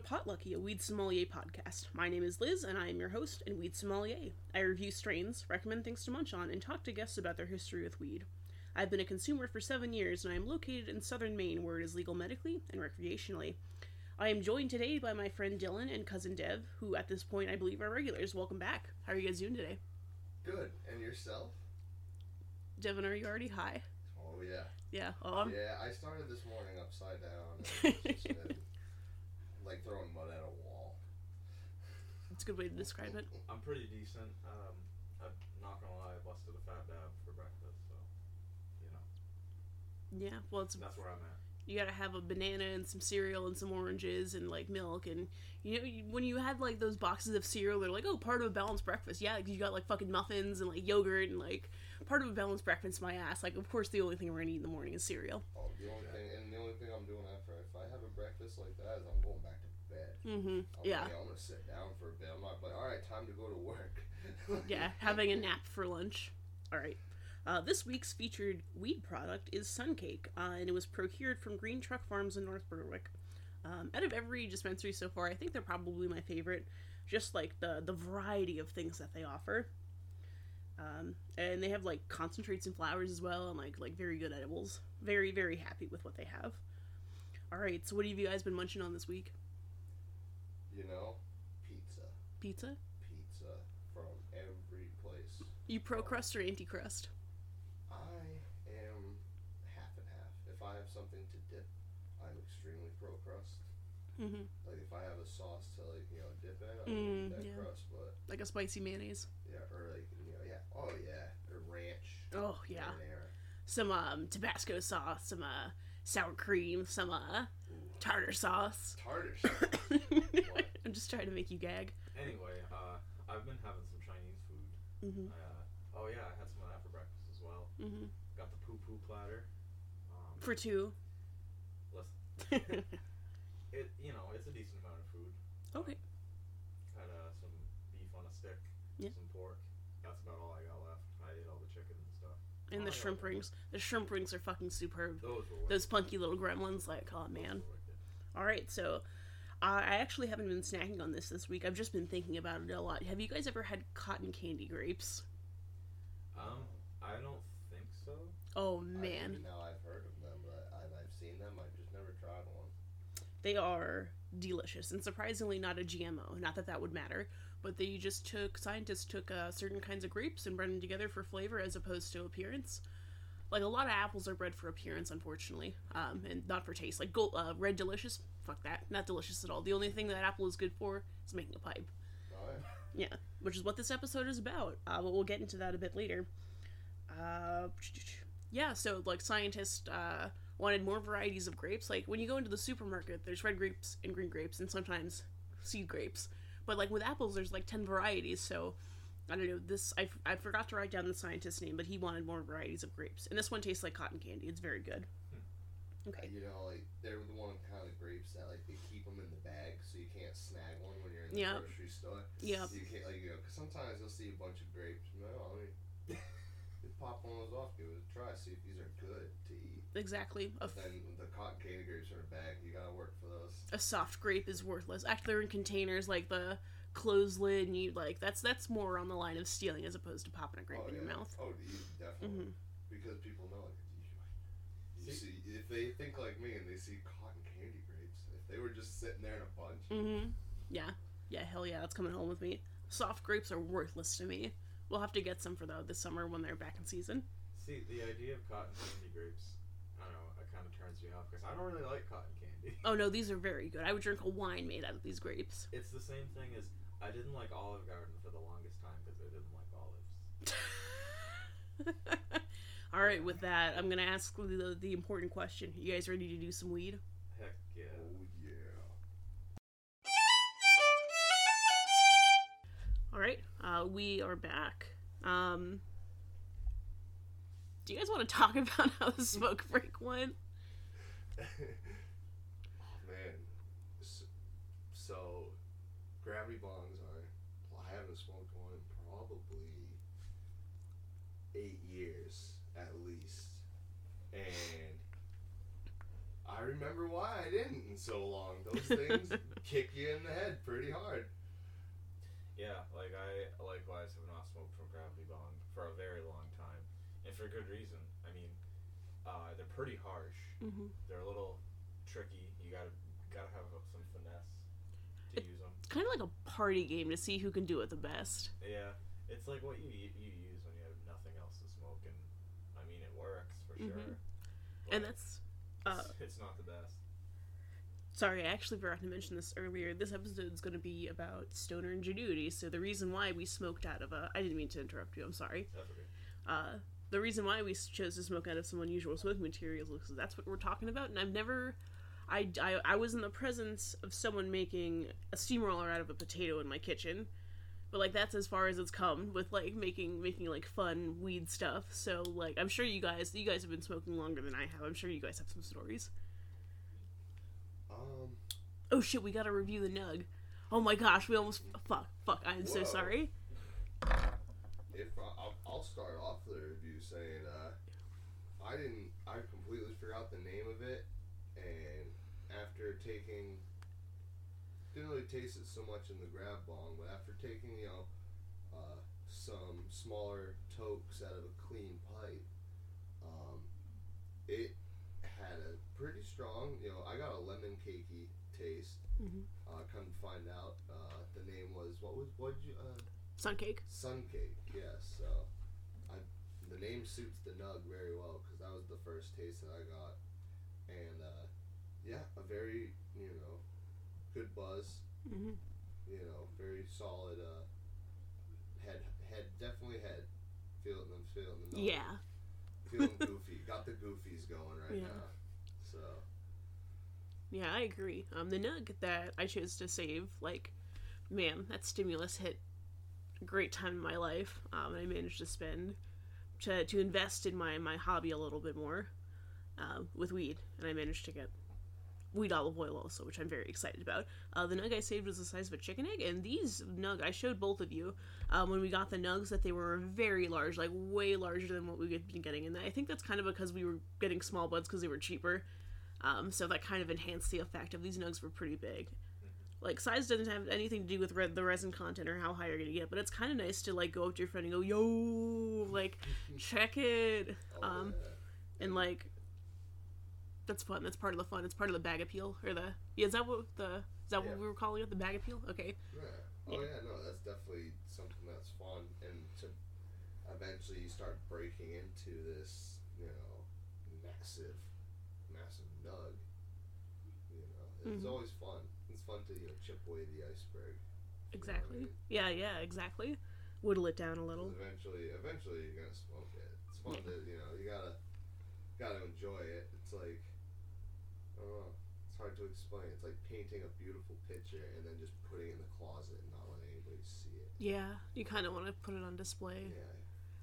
to Potlucky, a Weed Sommelier podcast. My name is Liz, and I am your host and Weed Sommelier. I review strains, recommend things to munch on, and talk to guests about their history with weed. I've been a consumer for seven years, and I am located in southern Maine, where it is legal medically and recreationally. I am joined today by my friend Dylan and cousin Dev, who at this point I believe are regulars. Welcome back. How are you guys doing today? Good. And yourself? Devin, are you already high? Oh yeah. Yeah. Oh, I'm- Yeah, I started this morning upside down. And it's just been like throwing mud at a wall. it's a good way to describe it. I'm pretty decent. Um, I'm not gonna lie, I busted a fat dab for breakfast, so you know Yeah. Well, it's that's where I'm at. you gotta have a banana and some cereal and some oranges and like milk and you know you, when you had like those boxes of cereal they're like oh part of a balanced breakfast yeah 'cause you got like fucking muffins and like yogurt and like part of a balanced breakfast my ass like of course the only thing we're gonna eat in the morning is cereal Oh, the only thing, and the only thing I'm doing after if I have a breakfast like that is I'm going back to bed. mm-hmm I'm yeah Like, I'm gonna sit down for a bit. I'm not like, all right, time to go to work. yeah having a nap for lunch all right uh, this week's featured weed product is Suncake, uh, and it was procured from Green Truck Farms in North Berwick. Um, out of every dispensary so far, I think they're probably my favorite. Just like the the variety of things that they offer, um, and they have like concentrates and flowers as well, and like like very good edibles. Very very happy with what they have. All right, so what have you guys been munching on this week? you know, pizza, Pizza? pizza from every place. You pro crust or anti crust? I am half and half. If I have something to dip, I'm extremely pro crust. Mm-hmm. Like if I have a sauce to like you know dip in, I'm mm, that yeah. crust. But Like a spicy mayonnaise. yeah, or like you know yeah, oh yeah, or ranch. Oh yeah. marinara. some um Tabasco sauce, some uh sour cream, some uh Ooh, tartar sauce. tartar sauce. I'm just trying to make you gag. Anyway, uh, I've been having some Chinese food. Mm-hmm. Uh, oh yeah, I had some of that for breakfast as well. Mm-hmm. Got the poo poo platter. Um, For two. listen, it you know it's a decent amount of food. okay. Had uh, some beef on a stick, Yeah. some pork. That's about all I got left. I ate all the chicken and stuff. And the Oh, I got shrimp rings. The shrimp rings are fucking superb. Those were Those punky little gremlins, like, oh Those man. All right, so uh, I actually haven't been snacking on this this week. I've just been thinking about it a lot. Have you guys ever had cotton candy grapes? Um, I don't think so. Oh I, man, now I've heard of them, but I've, I've seen them. I've just never tried one. they are delicious and surprisingly not a GMO. Not that that would matter, but they just took scientists took uh, certain kinds of grapes and bred them together for flavor as opposed to appearance. Like a lot of apples are bred for appearance, unfortunately, um, and not for taste. Like gold, uh, red delicious, fuck that, not delicious at all. The only thing that apple is good for is making a pipe. Yeah. Yeah, which is what this episode is about. Uh, but we'll get into that a bit later. Uh, yeah, so like scientists uh, wanted more varieties of grapes. Like when you go into the supermarket, there's red grapes and green grapes, and sometimes seed grapes. But like with apples, there's like ten varieties. So I don't know. This I, I forgot to write down the scientist's name, but he wanted more varieties of grapes, and this one tastes like cotton candy. It's very good. Hmm. Okay. You know, like they're the one kind of grapes that like they keep them in the bag so you can't snag one when you're in the Yep. grocery store. Yeah. Yep. You can't like you know because sometimes you'll see a bunch of grapes. No, I mean, pop one of those off, give it a try, see if these are good to eat. Exactly. A, then the cotton candy grapes are in a bag. You gotta work for those. a soft grape is worthless. Actually, they're in containers like the closed lid, and you like that's that's more on the line of stealing as opposed to popping a grape oh, in your mouth. Oh, you definitely hmm because people know like you, you See- see if they think like me and they see cotton candy grapes, if they were just sitting there in a bunch. Mm-hmm. Yeah. Yeah. Hell yeah, that's coming home with me. Soft grapes are worthless to me. We'll have to get some for though this summer when they're back in season. See, the idea of cotton candy grapes, I don't know, it kind of turns me off because I don't really like cotton candy. Oh no, these are very good. I would drink a wine made out of these grapes. It's the same thing as I didn't like Olive Garden for the longest time because I didn't like olives. All right, with that, I'm gonna ask the, the important question. You guys ready to do some weed? Heck yeah. All right, uh, we are back. Um, do you guys want to talk about how the smoke break went? oh man. So, so gravity are. Well, I haven't smoked one in probably eight years at least, and I remember why I didn't in so long. Those things kick you in the head pretty hard. Yeah, like I likewise have not smoked from Gravity Bong for a very long time, and for good reason. I mean, uh, they're pretty harsh. hmm They're a little tricky. You gotta gotta have some finesse to use them. It's kind of like a party game to see who can do it the best. Yeah, it's like what you you use when you have nothing else to smoke, and I mean it works for Mhm. sure. And that's uh, it's, it's not the best. Sorry, I actually forgot to mention this earlier. This episode is going to be about stoner ingenuity. So the reason why we smoked out of a I didn't mean to interrupt you. I'm sorry. That's okay. Uh, the reason why we chose to smoke out of some unusual smoking materials is because that's what we're talking about. And I've never, I, I I was in the presence of someone making a steamroller out of a potato in my kitchen. But like that's as far as it's come with like making making like fun weed stuff. So like I'm sure you guys you guys have been smoking longer than I have. I'm sure you guys have some stories. Oh shit, we gotta review the nug. Oh my gosh, we almost fuck fuck. I'm so sorry. if I, I'll, start off the review saying uh, I didn't, I completely forgot the name of it, and after taking, didn't really taste it so much in the grav bong, but after taking you know, uh, some smaller tokes out of a clean pipe, um, it had a pretty strong, you know, I got a lemon cakey taste. Mhm. Uh, come find out, uh, the name was what was what did you uh, Sun cake. Sun Cake, yes. So, I the name suits the nug very well because that was the first taste that I got, and uh, yeah, a very you know good buzz. hmm You know, very solid. Uh, head, head, definitely head. Feeling them, feeling the nug. Yeah. Feeling goofy. Got the goofies going right Yeah. now. So Yeah, I agree. Um, the nug that I chose to save, like, man, that stimulus hit a great time in my life. Um, and I managed to spend to to invest in my my hobby a little bit more, uh, with weed, and I managed to get weed olive oil also, which I'm very excited about. Uh, the nug I saved was the size of a chicken egg, and these nug I showed both of you um, when we got the nugs that they were very large, like way larger than what we had been getting. And I think that's kind of because we were getting small buds because they were cheaper. Um, so that kind of enhanced the effect of these nugs were pretty big. Like size doesn't have anything to do with re- the resin content or how high you're gonna get, but it's kind of nice to like go up to your friend and go, "Yo, like, check it," Um, yeah. and like, that's fun. That's part of the fun. It's part of the bag appeal or the yeah. Is that what the is that Yeah. what we were calling it? The bag appeal? Okay. Yeah. Oh yeah, no, that's definitely something that's fun, and to eventually you start breaking into this, you know, massive, nug. You know, it's Mhm. always fun. It's fun to you know chip away the iceberg. know I Exactly. mean? Yeah. Yeah. Exactly. Whittle it down a little. Eventually, eventually you're gonna smoke it. It's fun Yeah. to you know you gotta gotta enjoy it. It's like I don't know. It's hard to explain. It's like painting a beautiful picture and then just putting it in the closet and not letting anybody see it. Yeah. You kind of want to put it on display. Yeah.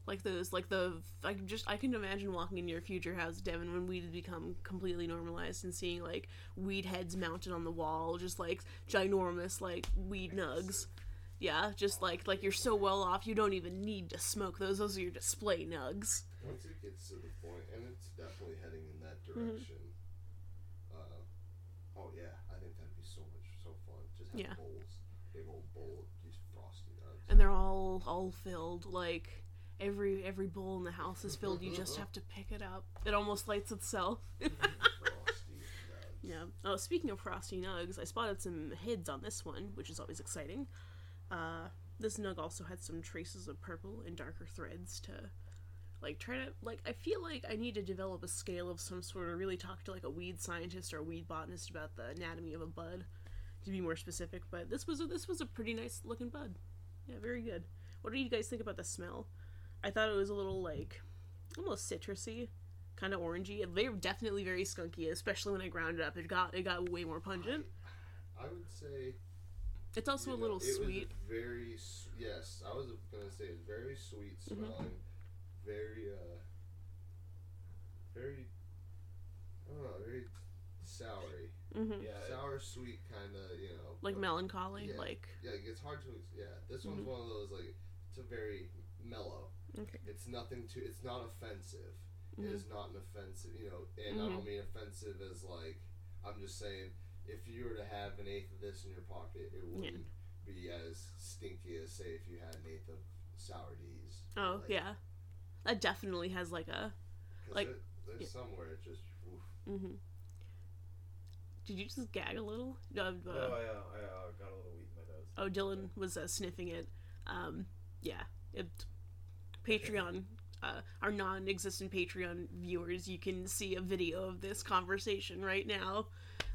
Like those like the i just i can imagine walking into your future house devin when weed had become completely normalized and seeing like weed heads mounted on the wall just like ginormous like weed nugs yeah just like like you're so well off you don't even need to smoke those those are your display nugs Once it gets to the point, and it's definitely heading in that Mm-hmm. direction. Uh, oh yeah, I think that'd be so much so fun. Just have Yeah. bowls, big old bowl of these frosty nugs. and they're all all filled like every every bowl in the house is filled you just have to pick it up it almost lights itself. Yeah. Oh, speaking of frosty nugs, I spotted some heads on this one, which is always exciting. Uh, this nug also had some traces of purple and darker threads to, like, try to like. I feel like I need to develop a scale of some sort, or really talk to like a weed scientist or a weed botanist about the anatomy of a bud, to be more specific. But this was a, this was a pretty nice looking bud. Yeah, very good. What do you guys think about the smell? I thought it was a little like almost citrusy kind of orangey. They were definitely very skunky, especially when I ground it up. It got it got way more pungent. I would say It's also you a know, little it was sweet. very s- yes. I was gonna say it's very sweet Mhm. smelling, very uh, very I don't know, very soury, hmm Yeah, it- sour sweet kind of you know Like but- melancholy, yeah. like Yeah, it's hard to. Yeah, this one's Mhm. one of those like it's a very mellow. Okay. It's nothing to. It's not offensive. It Mhm. is not an offensive. You know, and I Mhm. don't mean offensive as like I'm just saying, if you were to have an eighth of this in your pocket, it wouldn't be as stinky as say if you had an eighth of sour D's. Oh Like, yeah, that definitely has like a like- there- there's yeah. somewhere it just. Oof. hmm Did you just gag a little? No, uh, oh, I, uh, I uh, got a little weed in my nose. oh, Dylan was uh, sniffing it. Um, yeah, it, Patreon. Uh, our non-existent Patreon viewers, you can see a video of this conversation right now.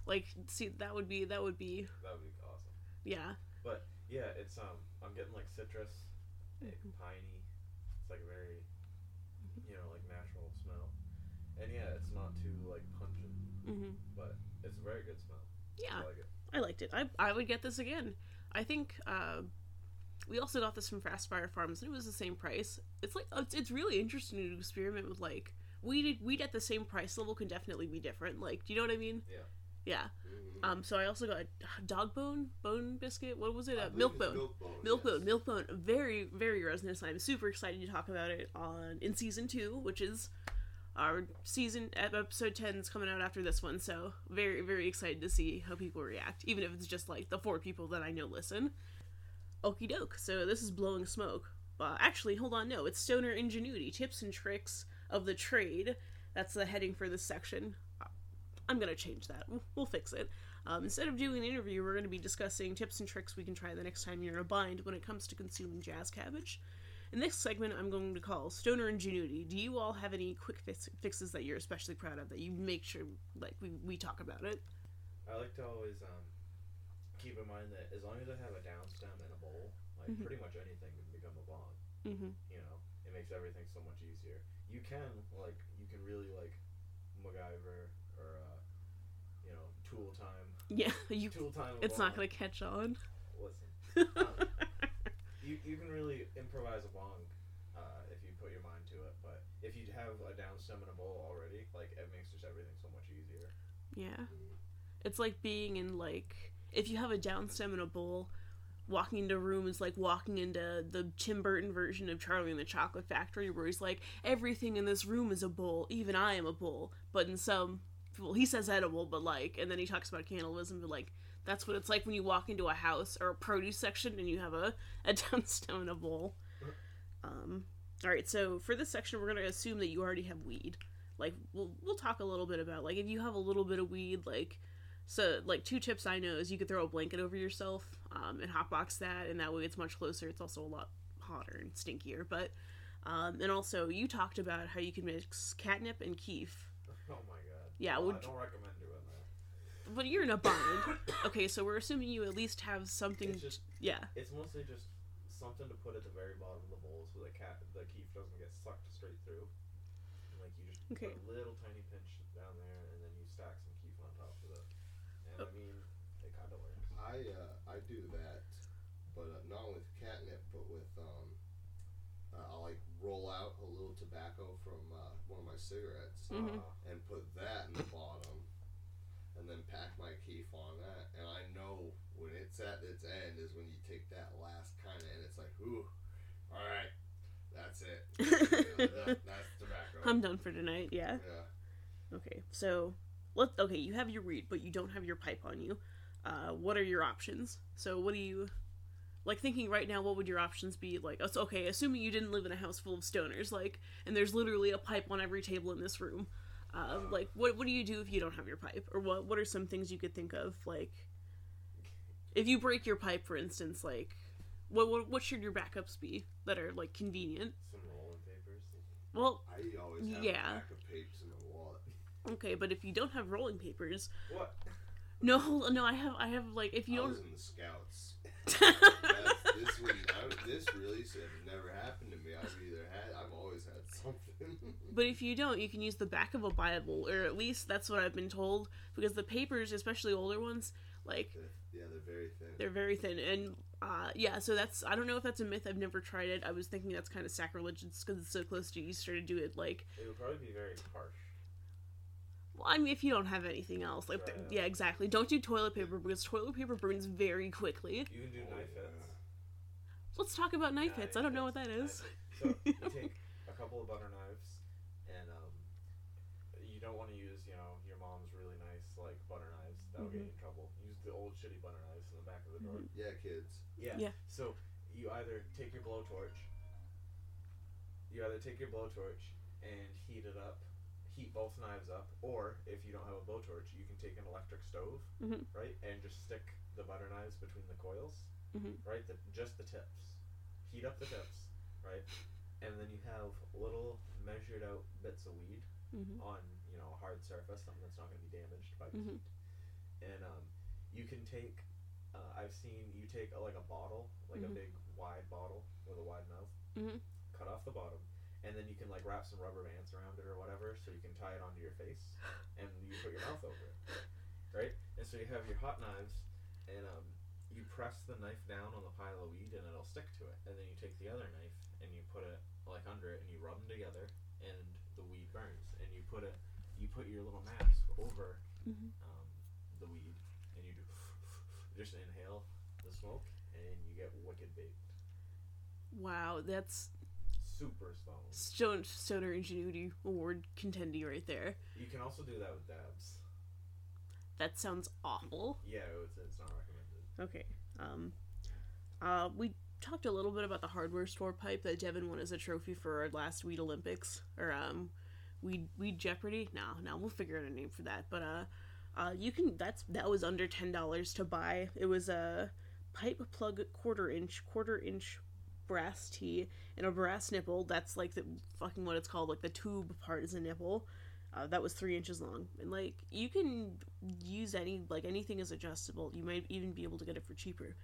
Like, see, that would be that would be That would be awesome. yeah. But yeah, it's um, I'm getting like citrus, like, Mhm. piney. It's like very, you know, like natural smell. And yeah, it's not too like pungent, Mm-hmm. but it's a very good smell. Yeah, I like it. I liked it. I, I would get this again. I think uh, we also got this from Fast Fire Farms, and it was the same price. It's like it's, it's really interesting to experiment with like weed. Weed at the same price level can definitely be different. Like, do you know what I mean? Yeah. Yeah. Mhm. Um. So I also got dog bone bone biscuit. What was it? Uh, milk bone. Milk bone. Milk yes. bone, milk bone, very, very resinous. I'm super excited to talk about it on in season two, which is our season episode ten is coming out after this one. So very, very excited to see how people react, even if it's just like the four people that I know listen. Okie doke. So this is blowing smoke. Uh, actually, hold on. No, it's stoner ingenuity, tips and tricks of the trade. That's the heading for this section. I'm gonna change that. We'll, we'll fix it. Um, instead of doing an interview, we're to be discussing tips and tricks we can try the next time you're in a bind when it comes to consuming jazz cabbage. In this segment, I'm going to call Stoner Ingenuity. Do you all have any quick fix- fixes that you're especially proud of that you make sure like we, we talk about it? I like to always um, keep in mind that as long as I have a down stem and like Mhm. pretty much anything can become a bong. Mm-hmm. You know, it makes everything so much easier. You can like you can really like MacGyver or uh, you know Tool time. Yeah, you. Tool time. It's not going to catch on. Listen, you you can really improvise a bong uh, if you put your mind to it. But if you have a down stem and a bowl already, like it makes just everything so much easier. yeah, it's like being in like if you have a down stem and a bowl. Walking into a room is like walking into the Tim Burton version of Charlie and the Chocolate Factory, where he's like, everything in this room is a bowl, even I am a bowl. But in some, well, he says edible, but like, and then he talks about cannibalism, but like, that's what it's like when you walk into a house or a produce section and you have a, a stem a bowl. Um, all right, so for this section, we're gonna assume that you already have weed. Like, we'll we'll talk a little bit about like if you have a little bit of weed, like. So, like, two tips I know is you could throw a blanket over yourself um, and hotbox that, and that way it's much closer. It's also a lot hotter and stinkier. But, um, and also, you talked about how you can mix catnip and keef. Oh my god. Yeah, Well, would- I don't recommend doing that. But you're in a bind. okay, so we're assuming you at least have something. It's just yeah. It's mostly just something to put at the very bottom of the bowl so the cat the keef doesn't get sucked straight through. And, like you just Okay. put a little tiny pinch down there and then you stack some keef on top of it. And Oh. I mean, it kind of works. I uh, I do that, but uh, not with catnip, but with um, uh, I'll like roll out a little tobacco from uh, one of my cigarettes Mhm. Uh, and put that in the bottom, and then pack my keef on that. And I know when it's at its end is when you take that last kind of, and it's like, ooh, all right, that's it. You know, that- that's tobacco. I'm done for tonight. Yeah. yeah. Okay, so let's. okay, you have your weed, but you don't have your pipe on you. Uh, what are your options? So what do you like thinking right now? What would your options be? Like, okay, assuming you didn't live in a house full of stoners, like, and there's literally a pipe on every table in this room. Uh, like, what what do you do if you don't have your pipe, or what what are some things you could think of? Like, if you break your pipe, for instance, like, what what, what should your backups be that are like convenient? some rolling papers. Well, I always have Yeah. a pack of papers in my wallet. okay, but if you don't have rolling papers, What? No, hold on, no, I have I have like if you I don't. was in the scouts. That's, this was I, this really should have never happened to me. I've either had I've always had something. But if you don't, you can use the back of a Bible, or at least that's what I've been told. Because the papers, especially older ones, like They're- yeah, they're very thin. they're very thin, and uh, yeah. So that's I don't know if that's a myth. I've never tried it. I was thinking that's kind of sacrilegious because it's so close to Easter to do it. Like, It would probably be very harsh. Well, I mean, if you don't have anything else, like, Right. yeah, exactly. Don't do toilet paper because toilet paper burns very quickly. You can do knife hits. Let's talk about knife hits. I don't know what that Knife is. hits. So you take a couple of butter knives, and um, you don't want to use, you know, your mom's really nice like butter knives. without Mhm. getting in trouble. Use the old shitty butter knives in the back of the drawer. Mhm. Yeah, kids. Yeah. Yeah. So you either take your blowtorch, you either take your blowtorch and heat it up, heat both knives up, or if you don't have a blowtorch, you can take an electric stove, Mhm. right, and just stick the butter knives between the coils, Mhm. right, the, just the tips. Heat up the tips, right, and then you have little measured out bits of weed Mhm. on you know a hard surface, something that's not going to be damaged by the Mhm. heat. And um, you can take. Uh, I've seen you take a, like a bottle, like a big wide bottle with a wide mouth. Mhm. Cut off the bottom, and then you can like wrap some rubber bands around it or whatever, so you can tie it onto your face, and you put your mouth over it, right? And so you have your hot knives, and um, you press the knife down on the pile of weed, and it'll stick to it. And then you take the other knife and you put it like under it, and you rub them together, and the weed burns. And you put it, you put your little mask over Mhm. um, the weed, and you do just inhale the smoke, and you get wicked baked. Wow, that's Super stoned. Stone, Stoner Ingenuity Award contendee right there. You can also do that with dabs. That sounds awful. Yeah, it's, it's not recommended. Okay. Um, uh, we talked a little bit about the hardware store pipe that Devin won as a trophy for our last Weed Olympics or um, Weed Weed Jeopardy. No, no, we'll figure out a name for that. But uh, uh, you can. That's that was under ten dollars to buy. It was a pipe plug quarter inch quarter inch brass tee and a brass nipple. That's like the fucking what it's called. Like the tube part is a nipple. Uh, that was three inches long, and like you can use any like anything is adjustable. You might even be able to get it for cheaper,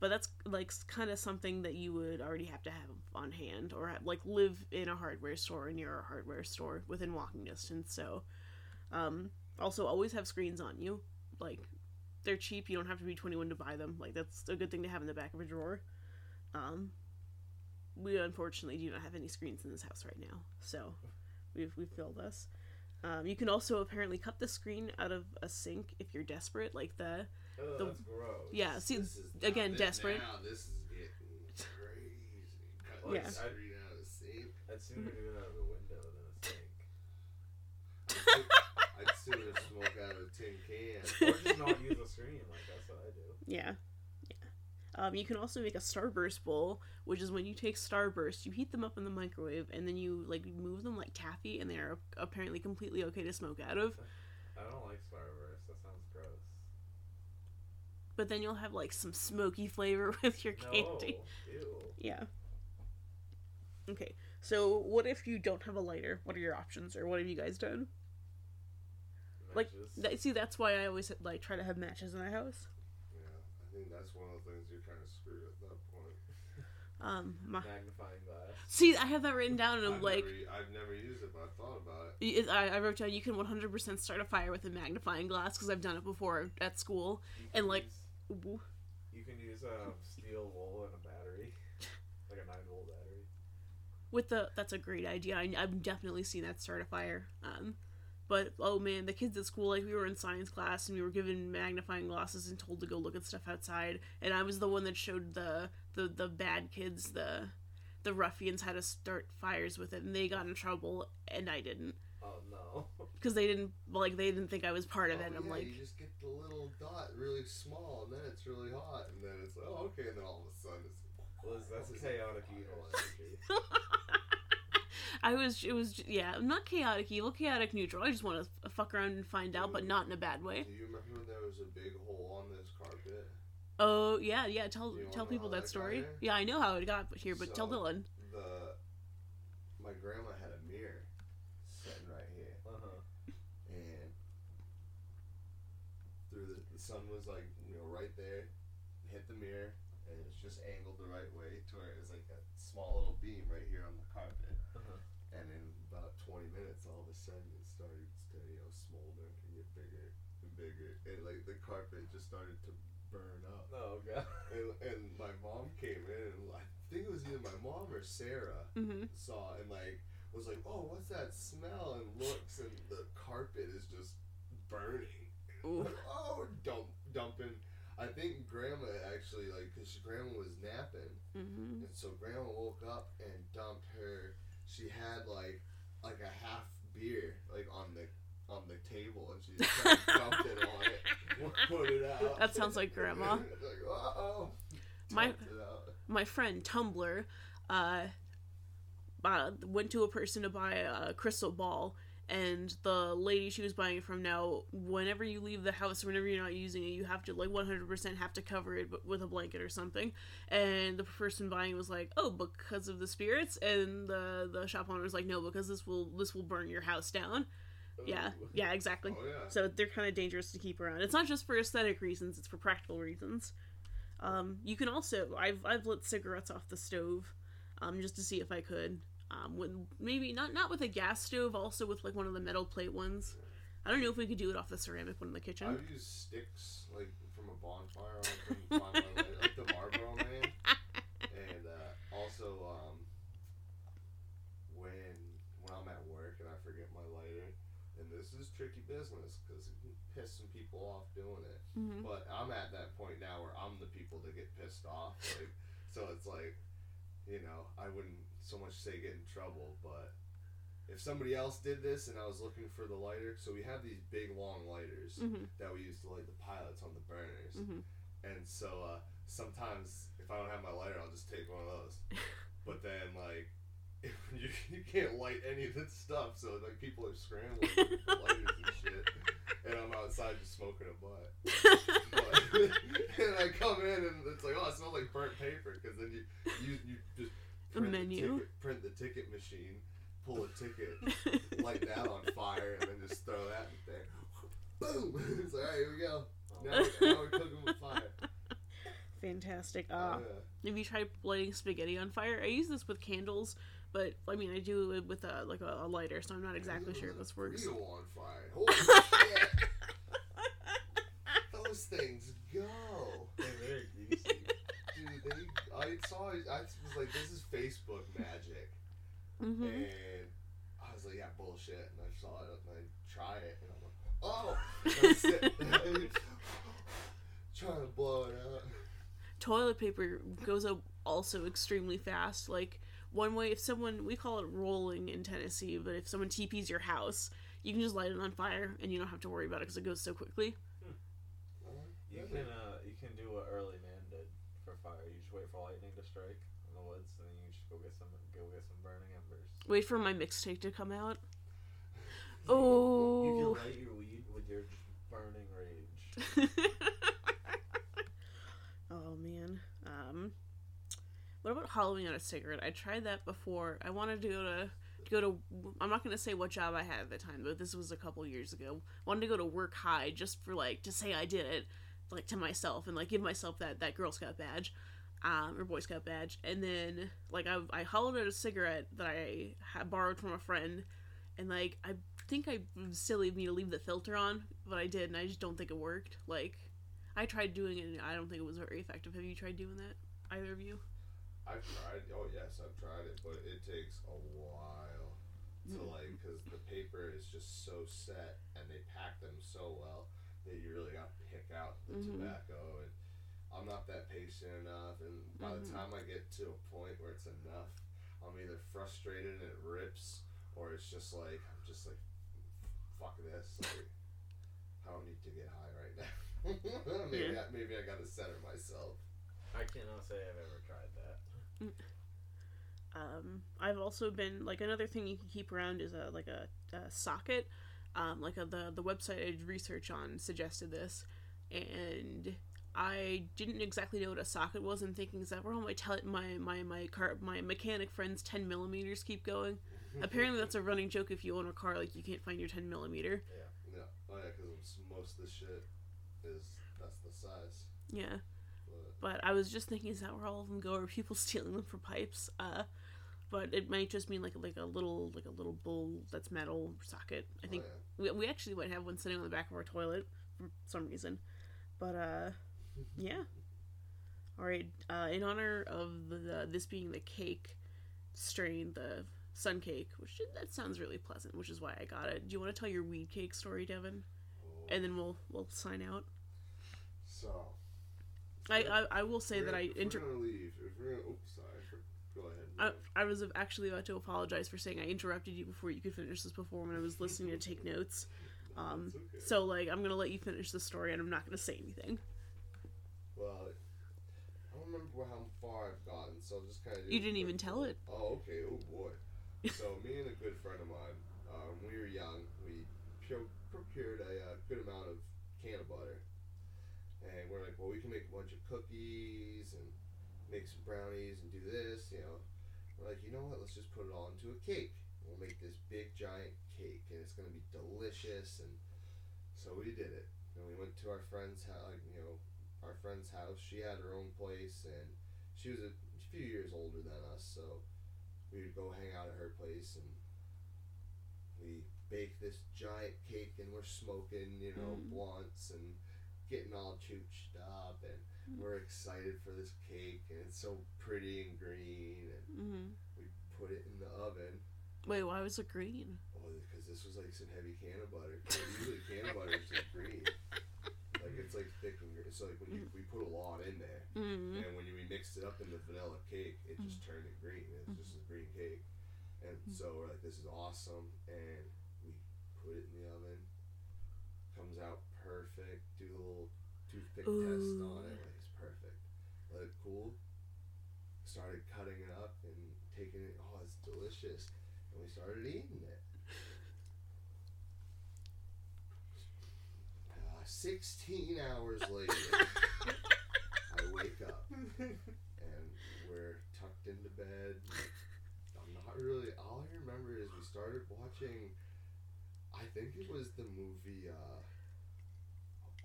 but that's like kind of something that you would already have to have on hand or have, like live in a hardware store near a hardware store within walking distance. So, um, also always have screens on you. Like they're cheap. You don't have to be twenty one to buy them. Like that's a good thing to have in the back of a drawer. Um, we unfortunately do not have any screens in this house right now, so we've we've filled us. Um, you can also apparently cut the screen out of a sink if you're desperate, like the Oh, The- that's gross. yeah. See, This is again, now, desperate. Now this is getting crazy. Cut Yeah. the screen out of the sink. I'd sooner do it out of the window than a sink. I'd sooner smoke out of a tin can. or just not use a screen. Like that's what I do. Yeah. Yeah. Um, you can also make a starburst bowl, which is when you take starburst, you heat them up in the microwave, and then you like move them like taffy, and they are apparently completely okay to smoke out of. I don't like Starburst. That sounds gross. But then you'll have like some smoky flavor with your No. candy. Ew. Yeah. Okay. So what if you don't have a lighter? What are your options, or what have you guys done? Like, Matches. That, see, that's why I always like try to have matches in the house. Yeah, I think that's one of the things you're kind of screwed at that point. Um, my, magnifying glass. see, I have that written down, and I'm I've like, never, I've never used it, but I've thought about it. It- I, I wrote down you can 100% start a fire with a magnifying glass because I've done it before at school. You And, like- use, Ooh. you can use a steel wool and a battery, like a nine volt battery. With the that's a great idea. I, I've definitely seen that start a fire. Um, but oh man, the kids at school like we were in science class and we were given magnifying glasses and told to go look at stuff outside. And I was the one that showed the the the bad kids the the ruffians how to start fires with it, and they got in trouble, and I didn't Oh no. because they didn't like they didn't think I was part of oh, it. Oh, I'm yeah, like, you just get the little dot really small, and then it's really hot, and then it's like, oh, okay, and then all of a sudden it's. Well, that's chaotic evil energy. I was, it was, yeah, not chaotic evil, chaotic neutral. I just want to fuck around and find out, but not in a bad way. Do you remember when there was a big hole on this carpet? Oh yeah, yeah. Tell tell people that that story. Yeah, I know how it got here, but tell Dylan. The my grandma had a mirror sitting right here, Uh huh. and through the, the sun was like you know right there, hit the mirror, and it's just angled the right way to where it was like a small little beam right here on the carpet. Uh-huh. And in about 20 minutes, all of a sudden, it started to, you know, smolder and get bigger and bigger. And, like, the carpet just started to burn up. Oh god. And, and my mom came in, and I think it was either my mom or Sarah Mm-hmm. saw and, like, was like, oh, what's that smell? And looks, and the carpet is just burning. Ooh. Like, oh, dump, dumping. I think grandma actually, like, because grandma was napping. Mm-hmm. And so grandma woke up and dumped her. She had like like a half beer like on the on the table, and she just dumped it on it. put it out. That sounds like grandma. like, uh-oh. My- Toughed it out. my friend Tumblr uh, uh, went to a person to buy a crystal ball, and the lady she was buying it from now, whenever you leave the house, whenever you're not using it, you have to like 100% have to cover it with a blanket or something. And the person buying was like, "Oh, because of the spirits," and the the shop owner was like, "No, because this will this will burn your house down." Yeah, yeah, exactly. Oh yeah. So they're kind of dangerous to keep around. It's not just for aesthetic reasons; it's for practical reasons. Um, you can also I've I've lit cigarettes off the stove, um, just to see if I could. Um, with maybe not not with a gas stove, also with like one of the metal plate ones. I don't know if we could do it off the ceramic one in the kitchen. I've used sticks like from a bonfire on couldn't find my lighter, like the Marlboro Man, and uh, also um, when when I'm at work and I forget my lighter, and this is tricky business because it can piss some people off doing it. Mhm. But I'm at that point now where I'm the people that get pissed off, like so it's like, you know, I wouldn't so much to say get in trouble, but. If somebody else did this and I was looking for the lighter, so we have these big long lighters, Mhm. that we use to light the pilots on the burners. Mhm. And so uh, sometimes if I don't have my lighter, I'll just take one of those. but then like you, you can't light any of this stuff, so like people are scrambling for lighters and shit. And I'm outside just smoking a butt. But, and I come in and it's like, oh, it smells like burnt paper because then you you you just print menu. The ticket, print the ticket machine, pull a ticket, light that on fire, and then just throw that in there. Boom! It's like, all right, here we go. Oh, Now, we're- now we're cooking with fire. Fantastic. Oh, Uh, yeah. Have you tried lighting spaghetti on fire? I use this with candles, but I mean I do it with a like a, a lighter, so I'm not exactly sure if a this works. burrito on fire. Holy shit! Those things go. They're very greasy. Dude, they, I saw. I was like, this is Facebook magic. hmm And I was like, yeah, bullshit. And I saw it and I try it. And I'm like, oh! And I'm trying to blow it out. Toilet paper goes up also extremely fast. Like one way, if someone we call it rolling in Tennessee, but if someone TPs your house, you can just light it on fire and you don't have to worry about it because it goes so quickly. You can uh, you can do what early man did for fire. You just wait for lightning to strike in the woods, and then you just go get some go get some burning embers. Wait for my mixtape to come out. oh. You can light your weed with your burning rage. oh man. Um, what about hollowing out a cigarette? I tried that before. I wanted to go to to go to. I'm not gonna say what job I had at the time, but this was a couple years ago. Wanted to go to work high just for like to say I did it, like to myself and like give myself that that Girl Scout badge. Um, or Boy Scout badge, and then like I, I hollowed out a cigarette that I had borrowed from a friend, and like I think I it was silly of me to leave the filter on, but I did, and I just don't think it worked. Like I tried doing it, and I don't think it was very effective. Have you tried doing that? Either of you? I've tried. Oh yes, I've tried it, but it takes a while to Mm. like because the paper is just so set and they pack them so well that you really got to pick out the Mhm. tobacco. And I'm not that patient enough. And by Mhm. the time I get to a point where it's enough, I'm either frustrated and it rips, or it's just like I'm just like, fuck this. Like, I don't need to get high right now. maybe Yeah. I, maybe I got to center myself. I cannot say I've ever tried that. Um, I've also been like another thing you can keep around is a like a, a socket. Um, like a, the the website I did research on suggested this, and I didn't exactly know what a socket was. And thinking is that where all my tele- my my my car my mechanic friends ten millimeters keep going. Apparently that's a running joke if you own a car like you can't find your ten millimeter. Yeah. Oh yeah, because most of the shit is that's the size. Yeah. But But I was just thinking, is that where all of them go? Are people stealing them for pipes? Uh, but it might just mean like like a little like a little bowl that's metal socket. I think oh, we, we actually might have one sitting on the back of our toilet for some reason. But uh, yeah. All right. Uh, in honor of the, this being the cake strain, the sun cake, which that sounds really pleasant, which is why I got it. Do you want to tell your weed cake story, Devin? yeah. And then we'll we'll sign out. so. I I, I will say that I inter- leave. If we're gonna, oops, sorry. Go ahead. I, I was actually about to apologize for saying I interrupted you before you could finish this before when I was listening to take notes. Um, That's okay. So like I'm gonna let you finish the story and I'm not gonna say anything. Well, I don't remember how far I've gotten, so I'll just kind of. You didn't even tell it. Oh, okay. Oh boy. so me and a good friend of mine, um, we were young. We pro- procured a uh, good amount of cannabutter, and we're like, well, we can make a bunch of cookies and make some brownies and do this. You know, we're like, you know what? Let's just put it all into a cake. We'll make this big giant cake, and it's gonna be delicious. And so we did it. And we went to our friend's house, like you know, our friend's house. She had her own place, and she was a few years older than us, so we would go hang out at her place, and we bake this giant cake, and we're smoking, you know, Mm. blunts and getting all chooched up, and Mm. we're excited for this cake, and it's so pretty and green, and hmm we put it in the oven. Wait, why was it green? Oh, because this was like some heavy cannabutter. Usually cannabutter is just green. Like it's like thick and green. So like when you, mm. we put a lot in there, Mm. and when you, we mixed it up in the vanilla cake, it just mm-hmm. turned it green. It was just a mm-hmm. green cake. And so we're like, this is awesome. And we put it in the oven. Comes out perfect. Do the little toothpick test Ooh. on it. Like, it's perfect. Let it cool. Started cutting it up and taking it. Oh, it's delicious. And we started eating it. Uh, 16 hours later, I wake up and we're tucked into bed. I'm not really. All I remember is we started watching. I think it was the movie. Uh,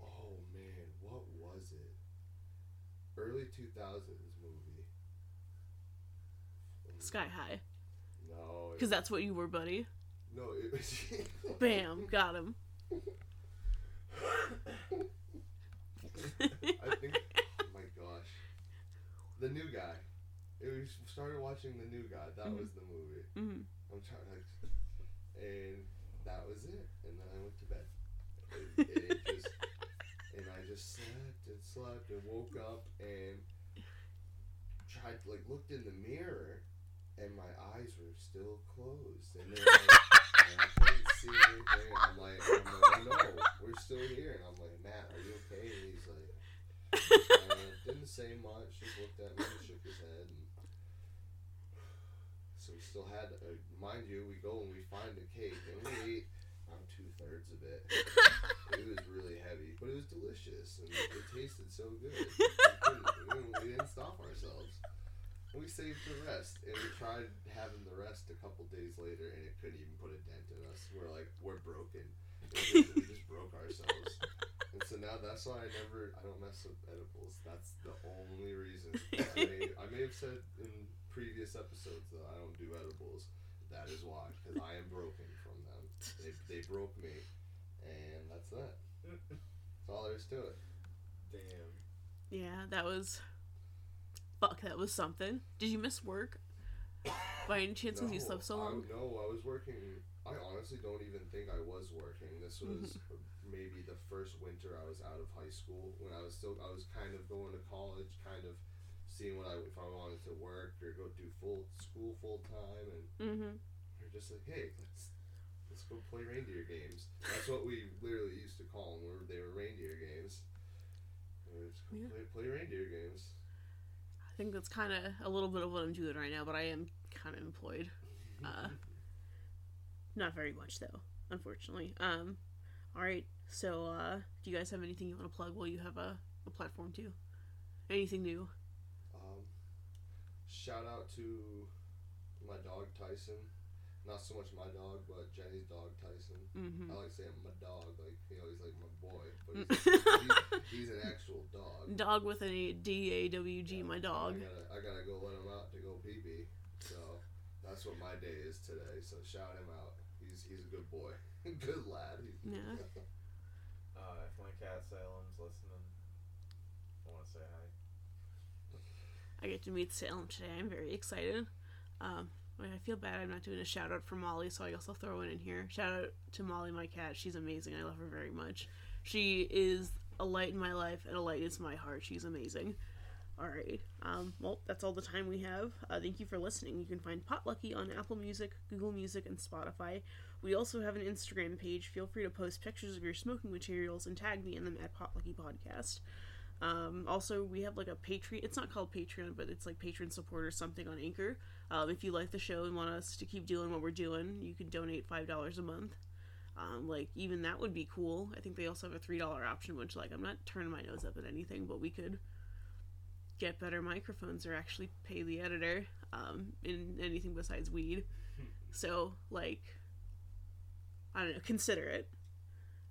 oh man, what was it? Early 2000s movie. Sky High. No, Because that's what you were, buddy. no, it was. Bam, got him. I think. Oh my gosh, the new guy. It was started watching the new guy. That Mhm. was the movie. hmm I'm trying like, and that was it. And then I went to bed. And, just, and I just slept and slept and woke up and tried like looked in the mirror, and my eyes were still closed, and like, and I couldn't see. I'm like, I'm like, no, we're still here, and I'm like, Matt, are you okay? And he's like. Uh, didn't say much. Just looked at me and shook his head. And so we still had, uh, mind you, we go and we find a cake and we ate around two thirds of it. It was really heavy, but it was delicious and it tasted so good. We, couldn't, we, didn't, we didn't stop ourselves. And we saved the rest, and we tried having the rest a couple days later, and it couldn't even put a dent in us. We're like, we're broken. We just, we just broke ourselves. And so now that's why I never, I don't mess with edibles. That's the only reason. I may, I may have said in previous episodes that I don't do edibles. That is why, because I am broken from them. They, they broke me, and that's that. That's all there is to it. Damn. Yeah, that was. Fuck, that was something. Did you miss work? By any chance, because you slept so long? I, no, I was working. I honestly don't even think I was working. This was maybe the first winter I was out of high school when I was still I was kind of going to college, kind of seeing what I if I wanted to work or go do full school full time, and Mm-hmm. we're just like, hey, let's let's go play reindeer games. That's what we literally used to call them. Were they were reindeer games. We just Yeah. play, play reindeer games. I think that's kind of a little bit of what I'm doing right now, but I am kind of employed. Uh, not very much though, unfortunately. Um, all right. So, uh, do you guys have anything you want to plug while you have a, a platform too? Anything new? Um, shout out to my dog Tyson. Not so much my dog, but Jenny's dog Tyson. Mm-hmm. I like saying my dog, like you know, he's like my boy, but he's, he's, he's an actual dog. Dog with a D A W G, Yeah, my dog. I gotta, I gotta go let him out to go pee pee. So that's what my day is today. So shout him out. He's he's a good boy, good lad. Yeah. Uh, if my cat Salem's listening, I want to say hi. I get to meet Salem today. I'm very excited. Um, I mean, I feel bad I'm not doing a shout out for Molly, so I guess I'll throw one in here. Shout out to Molly, my cat. She's amazing. I love her very much. She is a light in my life and a light into my heart. She's amazing. All right. Um, well, that's all the time we have. Uh, thank you for listening. You can find Potlucky on Apple Music, Google Music, and Spotify. We also have an Instagram page. Feel free to post pictures of your smoking materials and tag me in them at Potlucky Podcast. Um, also, we have like a Patreon. It's not called Patreon, but it's like patron support or something on Anchor. Um, if you like the show and want us to keep doing what we're doing, you can donate five dollars a month. Um, like even that would be cool. I think they also have a three dollar option, which like I'm not turning my nose up at anything, but we could get better microphones or actually pay the editor um, in anything besides weed. So like, I don't know. Consider it.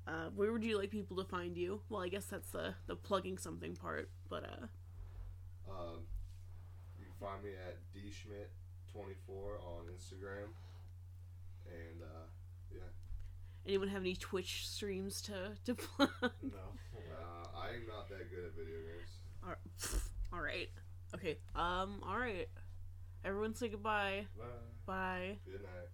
Uh, where would you like people to find you? Well, I guess that's the the plugging something part, but uh, Um, you can find me at dschmidt24 on Instagram. And uh, anyone have any Twitch streams to to plug? No, uh, I'm not that good at video games. All right, Okay. Um. All right. Everyone, say goodbye. Bye. Bye. Good night.